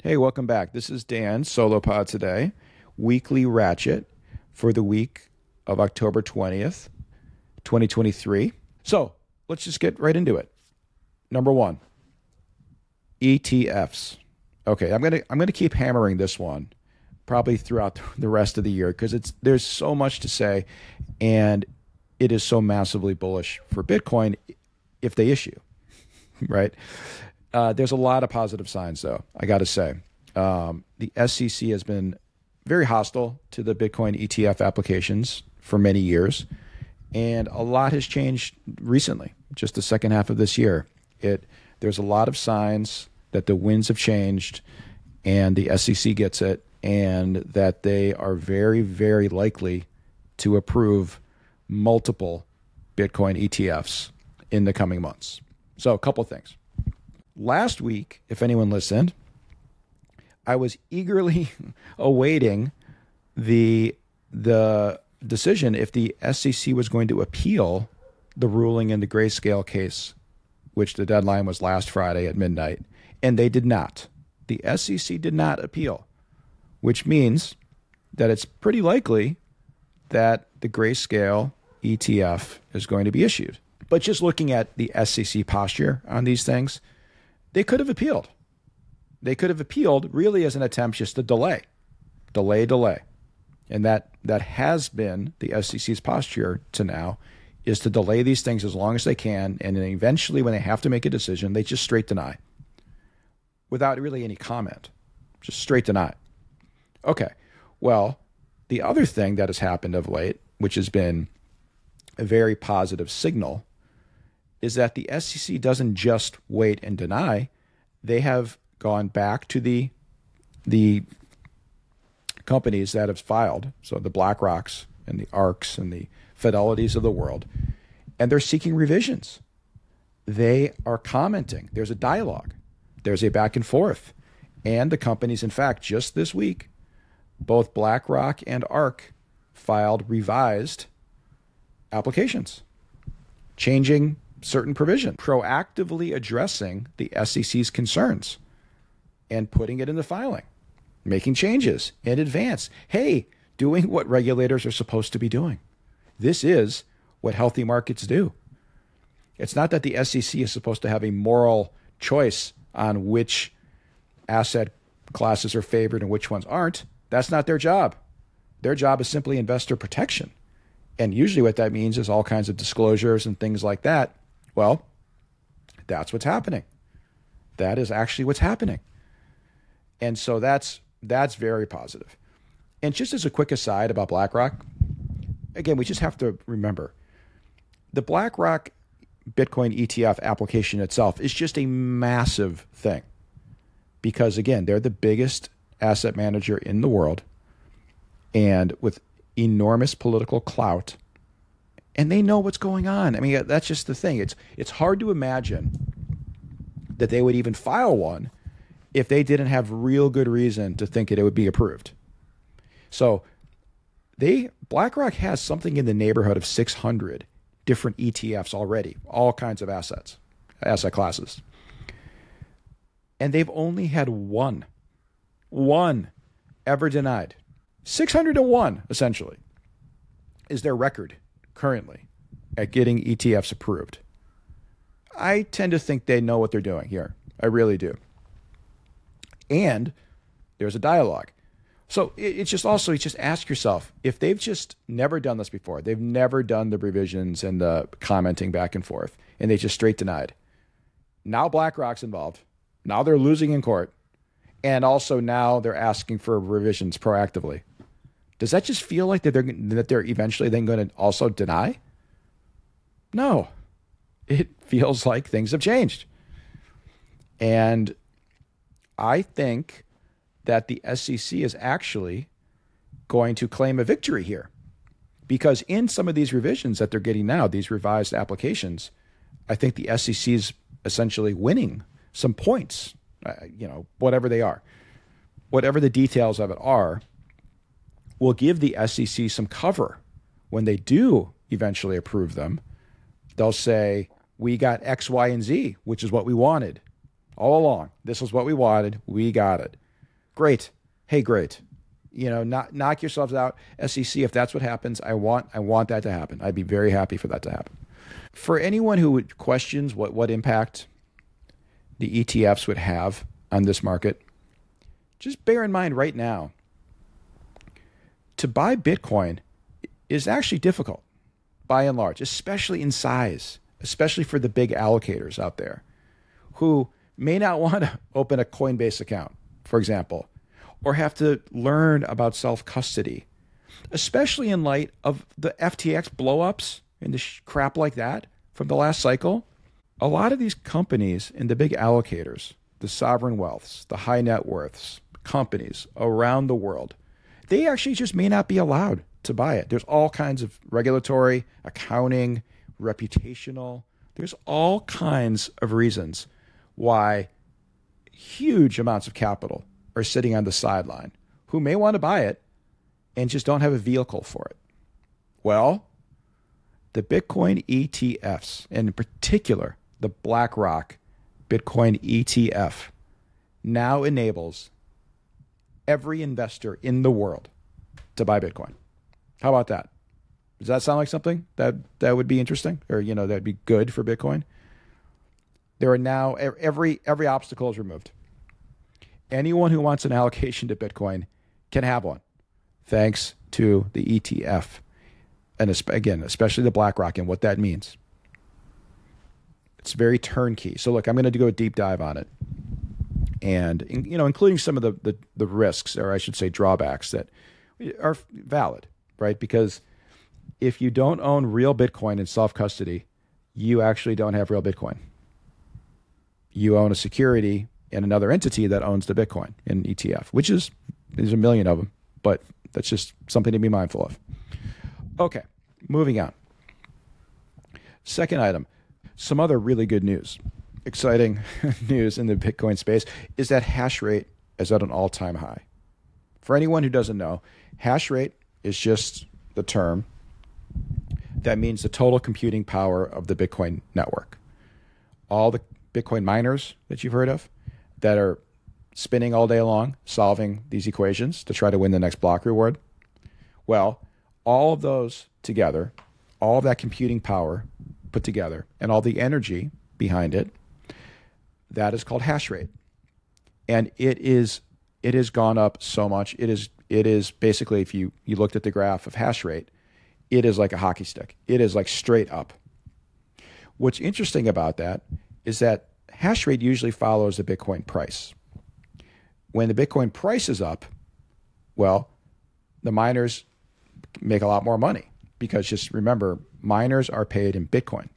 Hey, welcome back. This is Dan, Solo Pod today, weekly ratchet for the week of October 20th, 2023. So let's just get right into it. Number one, ETFs. Okay, I'm gonna I'm gonna keep hammering this one probably throughout the rest of the year because it's there's so much to say, and it is so massively bullish for Bitcoin if they issue, right? Uh, there's a lot of positive signs, though. I got to say, um, the SEC has been very hostile to the Bitcoin ETF applications for many years, and a lot has changed recently. Just the second half of this year, it there's a lot of signs that the winds have changed, and the SEC gets it, and that they are very, very likely to approve multiple Bitcoin ETFs in the coming months. So, a couple things. Last week, if anyone listened, I was eagerly awaiting the the decision if the SEC was going to appeal the ruling in the grayscale case, which the deadline was last Friday at midnight, and they did not. The SEC did not appeal, which means that it's pretty likely that the grayscale ETF is going to be issued. But just looking at the SEC posture on these things, they could have appealed. They could have appealed really as an attempt just to delay, delay, delay. And that, that has been the SEC's posture to now is to delay these things as long as they can. And then eventually, when they have to make a decision, they just straight deny without really any comment, just straight deny. Okay. Well, the other thing that has happened of late, which has been a very positive signal, is that the SEC doesn't just wait and deny. They have gone back to the the companies that have filed, so the BlackRocks and the ARKs and the Fidelities of the world, and they're seeking revisions. They are commenting. There's a dialogue. There's a back and forth. And the companies, in fact, just this week, both BlackRock and ARK filed revised applications, changing certain provision, proactively addressing the SEC's concerns and putting it in the filing, making changes in advance. Hey, doing what regulators are supposed to be doing. This is what healthy markets do. It's not that the SEC is supposed to have a moral choice on which asset classes are favored and which ones aren't. That's not their job. Their job is simply investor protection. And usually what that means is all kinds of disclosures and things like that. Well, that's what's happening. That is actually what's happening. And so that's that's very positive. And just as a quick aside about BlackRock, again, we just have to remember the BlackRock Bitcoin ETF application itself is just a massive thing. Because again, they're the biggest asset manager in the world and with enormous political clout and they know what's going on. I mean, that's just the thing. It's it's hard to imagine that they would even file one if they didn't have real good reason to think that it would be approved. So, they BlackRock has something in the neighborhood of 600 different ETFs already, all kinds of assets, asset classes. And they've only had one one ever denied. 601 essentially is their record currently at getting ETFs approved. I tend to think they know what they're doing here. I really do. And there's a dialogue. So it's just also, you just ask yourself if they've just never done this before, they've never done the revisions and the commenting back and forth, and they just straight denied. Now BlackRock's involved. Now they're losing in court. And also now they're asking for revisions proactively. Does that just feel like that they're that they're eventually then going to also deny? No. It feels like things have changed. And I think that the SEC is actually going to claim a victory here. Because in some of these revisions that they're getting now, these revised applications, I think the SEC is essentially winning some points, uh, you know, whatever they are. Whatever the details of it are, will give the SEC some cover when they do eventually approve them. They'll say, We got X, Y, and Z, which is what we wanted all along. This is what we wanted. We got it. Great. Hey, great. You know, knock, knock yourselves out. SEC, if that's what happens, I want I want that to happen. I'd be very happy for that to happen. For anyone who questions what, what impact the ETFs would have on this market, just bear in mind right now, to buy Bitcoin is actually difficult by and large, especially in size, especially for the big allocators out there who may not want to open a Coinbase account, for example, or have to learn about self custody, especially in light of the FTX blowups and the crap like that from the last cycle. A lot of these companies and the big allocators, the sovereign wealths, the high net worths, companies around the world, they actually just may not be allowed to buy it. There's all kinds of regulatory, accounting, reputational, there's all kinds of reasons why huge amounts of capital are sitting on the sideline who may want to buy it and just don't have a vehicle for it. Well, the Bitcoin ETFs, and in particular the BlackRock Bitcoin ETF, now enables every investor in the world to buy Bitcoin. How about that? Does that sound like something that that would be interesting, or you know, that'd be good for Bitcoin? There are now every every obstacle is removed. Anyone who wants an allocation to Bitcoin can have one, thanks to the ETF, and again, especially the BlackRock and what that means. It's very turnkey. So look, I'm going to go a deep dive on it, and you know, including some of the, the the risks, or I should say, drawbacks that are valid, right? Because if you don't own real Bitcoin in self custody, you actually don't have real Bitcoin. You own a security in another entity that owns the Bitcoin in ETF, which is there's a million of them, but that's just something to be mindful of. Okay, moving on. Second item, some other really good news, exciting news in the Bitcoin space is that hash rate is at an all time high. For anyone who doesn't know, hash rate is just the term that means the total computing power of the Bitcoin network. All the Bitcoin miners that you've heard of that are spinning all day long, solving these equations to try to win the next block reward. Well, all of those together, all of that computing power put together, and all the energy behind it, that is called hash rate. And it is it has gone up so much. It is it is basically if you you looked at the graph of hash rate, it is like a hockey stick. It is like straight up. What's interesting about that is that hash rate usually follows the Bitcoin price. When the Bitcoin price is up, well, the miners make a lot more money because just remember, miners are paid in Bitcoin.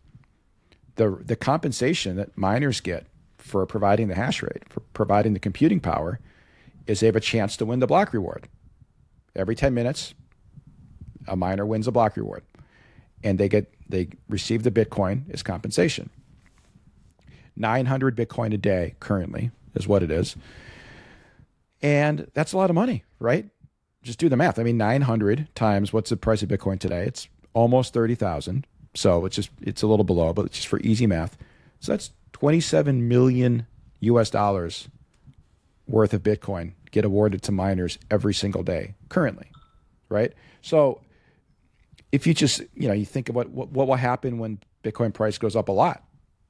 The, the compensation that miners get for providing the hash rate, for providing the computing power, is they have a chance to win the block reward. Every 10 minutes, a miner wins a block reward, and they get they receive the Bitcoin as compensation. 900 Bitcoin a day currently is what it is. And that's a lot of money, right? Just do the math. I mean, 900 times what's the price of Bitcoin today? It's almost 30,000. So it's just, it's a little below, but it's just for easy math. So that's 27 million US dollars worth of Bitcoin get awarded to miners every single day currently, right? So if you just, you know, you think about what, what will happen when Bitcoin price goes up a lot,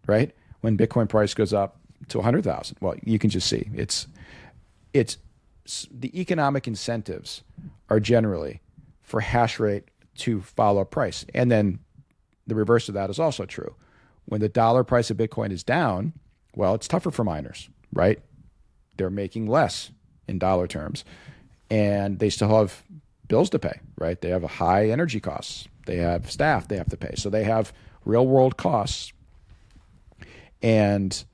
right? When Bitcoin price goes up to 100,000. Well, you can just see it's, it's the economic incentives are generally for hash rate to follow price. And then the reverse of that is also true. When the dollar price of Bitcoin is down, well, it's tougher for miners, right? They're making less in dollar terms and they still have bills to pay, right? They have high energy costs. They have staff they have to pay. So they have real world costs. And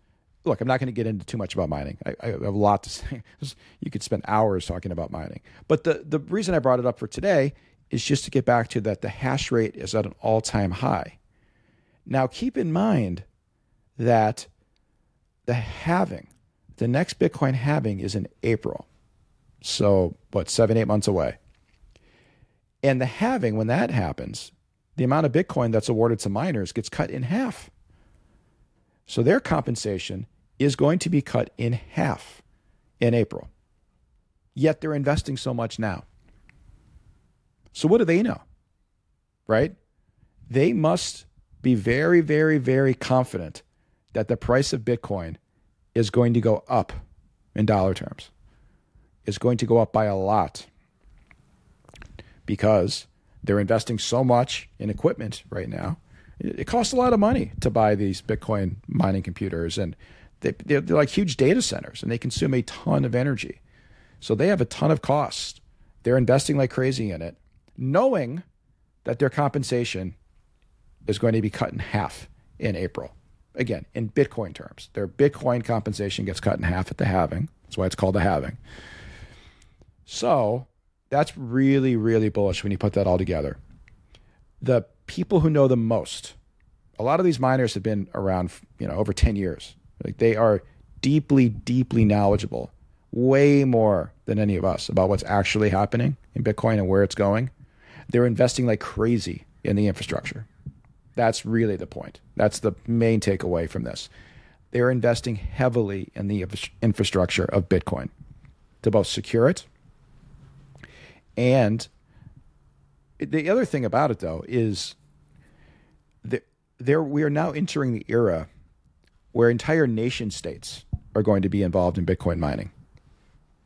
look, I'm not going to get into too much about mining. I, I, have a lot to say. You could spend hours talking about mining. But the, the reason I brought it up for today is just to get back to that the hash rate is at an all time high. Now, keep in mind that the halving, the next Bitcoin halving is in April. So, what, seven, eight months away. And the halving, when that happens, the amount of Bitcoin that's awarded to miners gets cut in half. So their compensation is going to be cut in half in April. Yet they're investing so much now. So what do they know? Right? They must be very, very, very confident that the price of Bitcoin is going to go up in dollar terms. Is going to go up by a lot because they're investing so much in equipment right now. It costs a lot of money to buy these Bitcoin mining computers, and they, they're, they're like huge data centers, and they consume a ton of energy. So they have a ton of costs. They're investing like crazy in it, knowing that their compensation is going to be cut in half in April. Again, in Bitcoin terms, their Bitcoin compensation gets cut in half at the halving. That's why it's called the halving. So that's really, really bullish when you put that all together. The people who know the most, a lot of these miners have been around, you know, over 10 years. Like they are deeply, deeply knowledgeable, way more than any of us about what's actually happening in Bitcoin and where it's going. They're investing like crazy in the infrastructure. That's really the point. That's the main takeaway from this. They're investing heavily in the infrastructure of Bitcoin to both secure it and the other thing about it, though, is that there we are now entering the era where entire nation states are going to be involved in Bitcoin mining.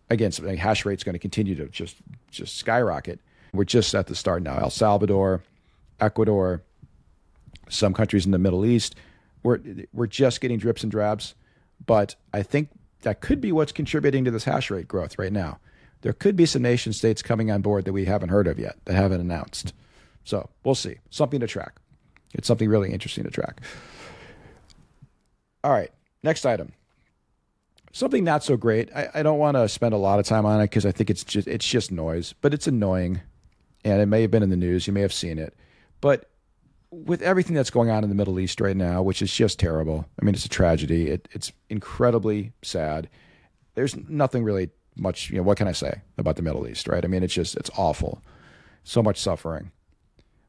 Again, so the hash rate is going to continue to just just skyrocket. We're just at the start now. El Salvador, Ecuador, some countries in the Middle East. We're we're just getting drips and drabs, but I think that could be what's contributing to this hash rate growth right now there could be some nation states coming on board that we haven't heard of yet, that haven't announced. So we'll see. Something to track. It's something really interesting to track. All right, next item. Something not so great. I, I don't want to spend a lot of time on it because I think it's just it's just noise, but it's annoying, and it may have been in the news. You may have seen it, but with everything that's going on in the Middle East right now, which is just terrible. I mean, it's a tragedy. It, it's incredibly sad. There's nothing really much, you know, what can I say about the Middle East, right? I mean, it's just, it's awful. So much suffering.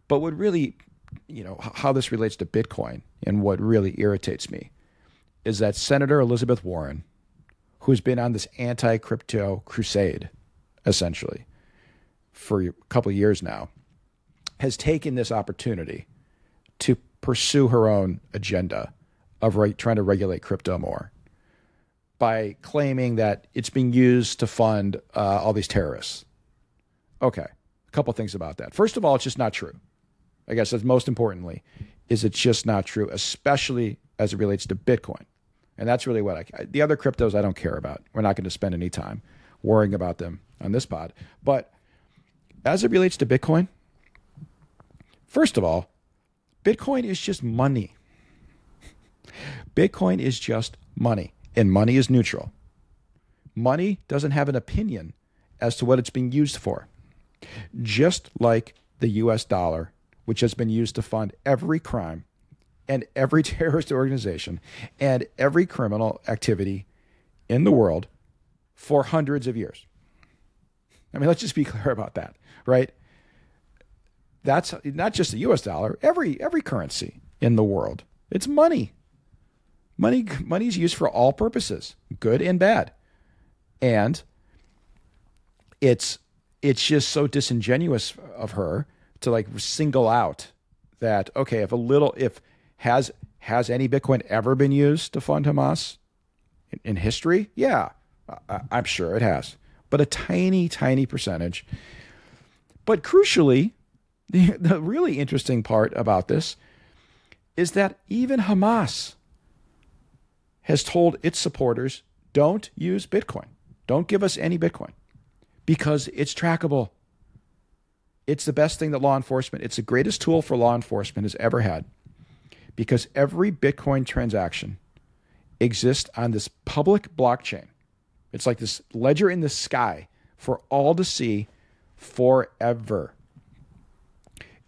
But what really, you know, how this relates to Bitcoin and what really irritates me is that Senator Elizabeth Warren, who's been on this anti crypto crusade, essentially, for a couple of years now, has taken this opportunity to pursue her own agenda of right, trying to regulate crypto more by claiming that it's being used to fund uh, all these terrorists. Okay, a couple things about that. First of all, it's just not true. I guess that's most importantly, is it's just not true, especially as it relates to Bitcoin. And that's really what I, the other cryptos I don't care about. We're not going to spend any time worrying about them on this pod. But as it relates to Bitcoin, first of all, Bitcoin is just money. Bitcoin is just money and money is neutral. Money doesn't have an opinion as to what it's being used for. Just like the US dollar, which has been used to fund every crime and every terrorist organization and every criminal activity in the world for hundreds of years. I mean, let's just be clear about that, right? That's not just the US dollar, every every currency in the world. It's money. Money is used for all purposes, good and bad. And it's it's just so disingenuous of her to like single out that okay, if a little if has has any Bitcoin ever been used to fund Hamas in, in history? Yeah, I, I'm sure it has, but a tiny, tiny percentage. But crucially, the, the really interesting part about this is that even Hamas has told its supporters don't use Bitcoin. Don't give us any Bitcoin because it's trackable. It's the best thing that law enforcement, it's the greatest tool for law enforcement has ever had because every Bitcoin transaction exists on this public blockchain. It's like this ledger in the sky for all to see forever.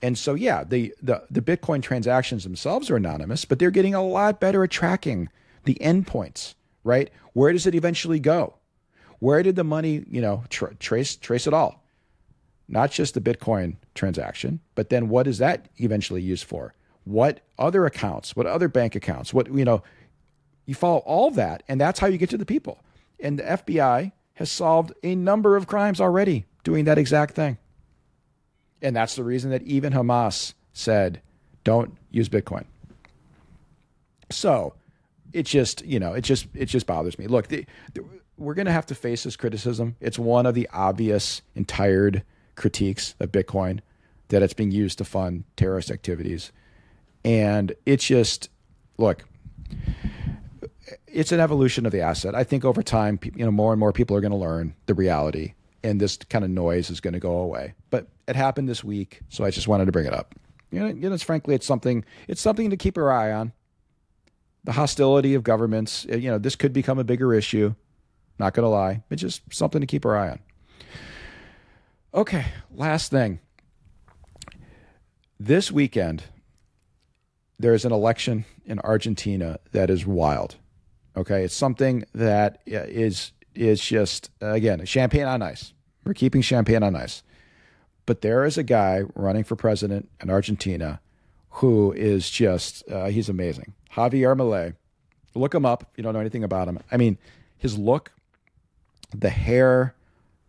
And so, yeah, the, the, the Bitcoin transactions themselves are anonymous, but they're getting a lot better at tracking the endpoints, right? Where does it eventually go? Where did the money, you know, tra- trace trace it all? Not just the Bitcoin transaction, but then what is that eventually used for? What other accounts? What other bank accounts? What you know, you follow all that, and that's how you get to the people. And the FBI has solved a number of crimes already doing that exact thing. And that's the reason that even Hamas said, don't use Bitcoin. So it just, you know, it just it just bothers me. Look, the, the, we're going to have to face this criticism. It's one of the obvious and tired critiques of Bitcoin that it's being used to fund terrorist activities. And it's just, look, it's an evolution of the asset. I think over time, you know, more and more people are going to learn the reality, and this kind of noise is going to go away. But it happened this week, so I just wanted to bring it up. You know, you know, it's frankly, it's something. It's something to keep our eye on. The hostility of governments. Eh, you know, this could become a bigger issue. Not going to lie, it's just something to keep our eye on. Okay, last thing. This weekend, there is an election in Argentina that is wild. Okay, it's something that eh, is is just again champagne on ice. We're keeping champagne on ice. But there is a guy running for president in Argentina who is just uh, he's amazing. Javier Milei. Look him up if you don't know anything about him. I mean, his look, the hair,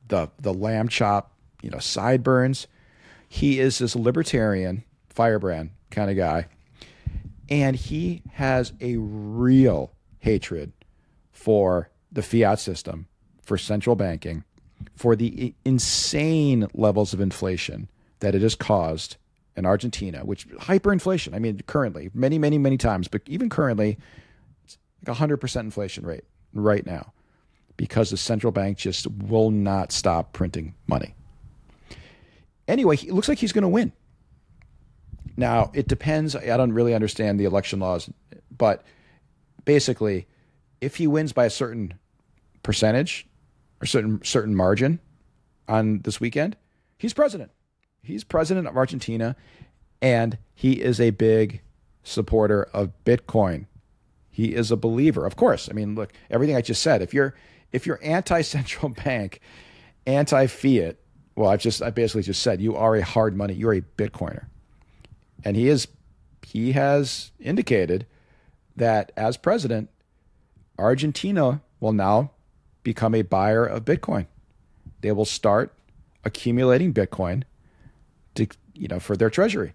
the the lamb chop, you know, sideburns. He is this libertarian firebrand kind of guy and he has a real hatred for the fiat system, for central banking, for the insane levels of inflation that it has caused in Argentina, which hyperinflation. I mean, currently, many, many, many times, but even currently, it's like 100% inflation rate right now because the central bank just will not stop printing money. Anyway, it looks like he's going to win. Now, it depends. I don't really understand the election laws, but basically, if he wins by a certain percentage or certain certain margin on this weekend, he's president. He's president of Argentina, and he is a big supporter of Bitcoin. He is a believer, of course. I mean, look, everything I just said. If you're if you're anti-central bank, anti-fiat, well, I've just I basically just said you are a hard money. You're a Bitcoiner and he is he has indicated that as president, Argentina will now become a buyer of Bitcoin. They will start accumulating Bitcoin to you know for their treasury.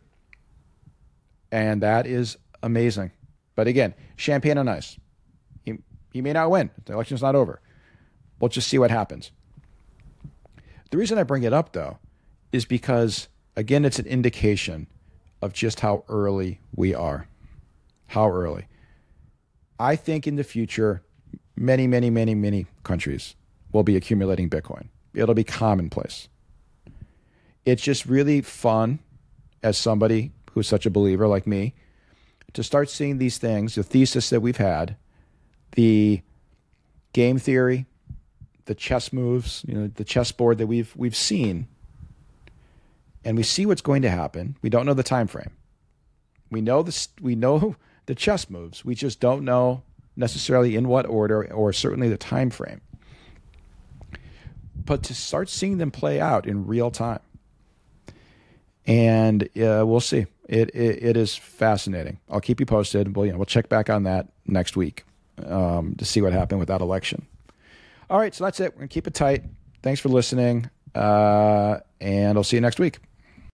And that is amazing. But again, champagne on ice. He, he may not win. The election's not over. We'll just see what happens. The reason I bring it up though is because again it's an indication of just how early we are. How early. I think in the future, many, many, many, many countries will be accumulating Bitcoin. It'll be commonplace. It's just really fun as somebody who's such a believer like me to start seeing these things, the thesis that we've had, the game theory, the chess moves, you know, the chessboard that we've we've seen and we see what's going to happen. We don't know the time frame. We know the we know the chess moves. We just don't know necessarily in what order or certainly the time frame. But to start seeing them play out in real time, and uh, we'll see. It, it, it is fascinating. I'll keep you posted. We'll you know we'll check back on that next week um, to see what happened with that election. All right, so that's it. We're gonna keep it tight. Thanks for listening, uh, and I'll see you next week.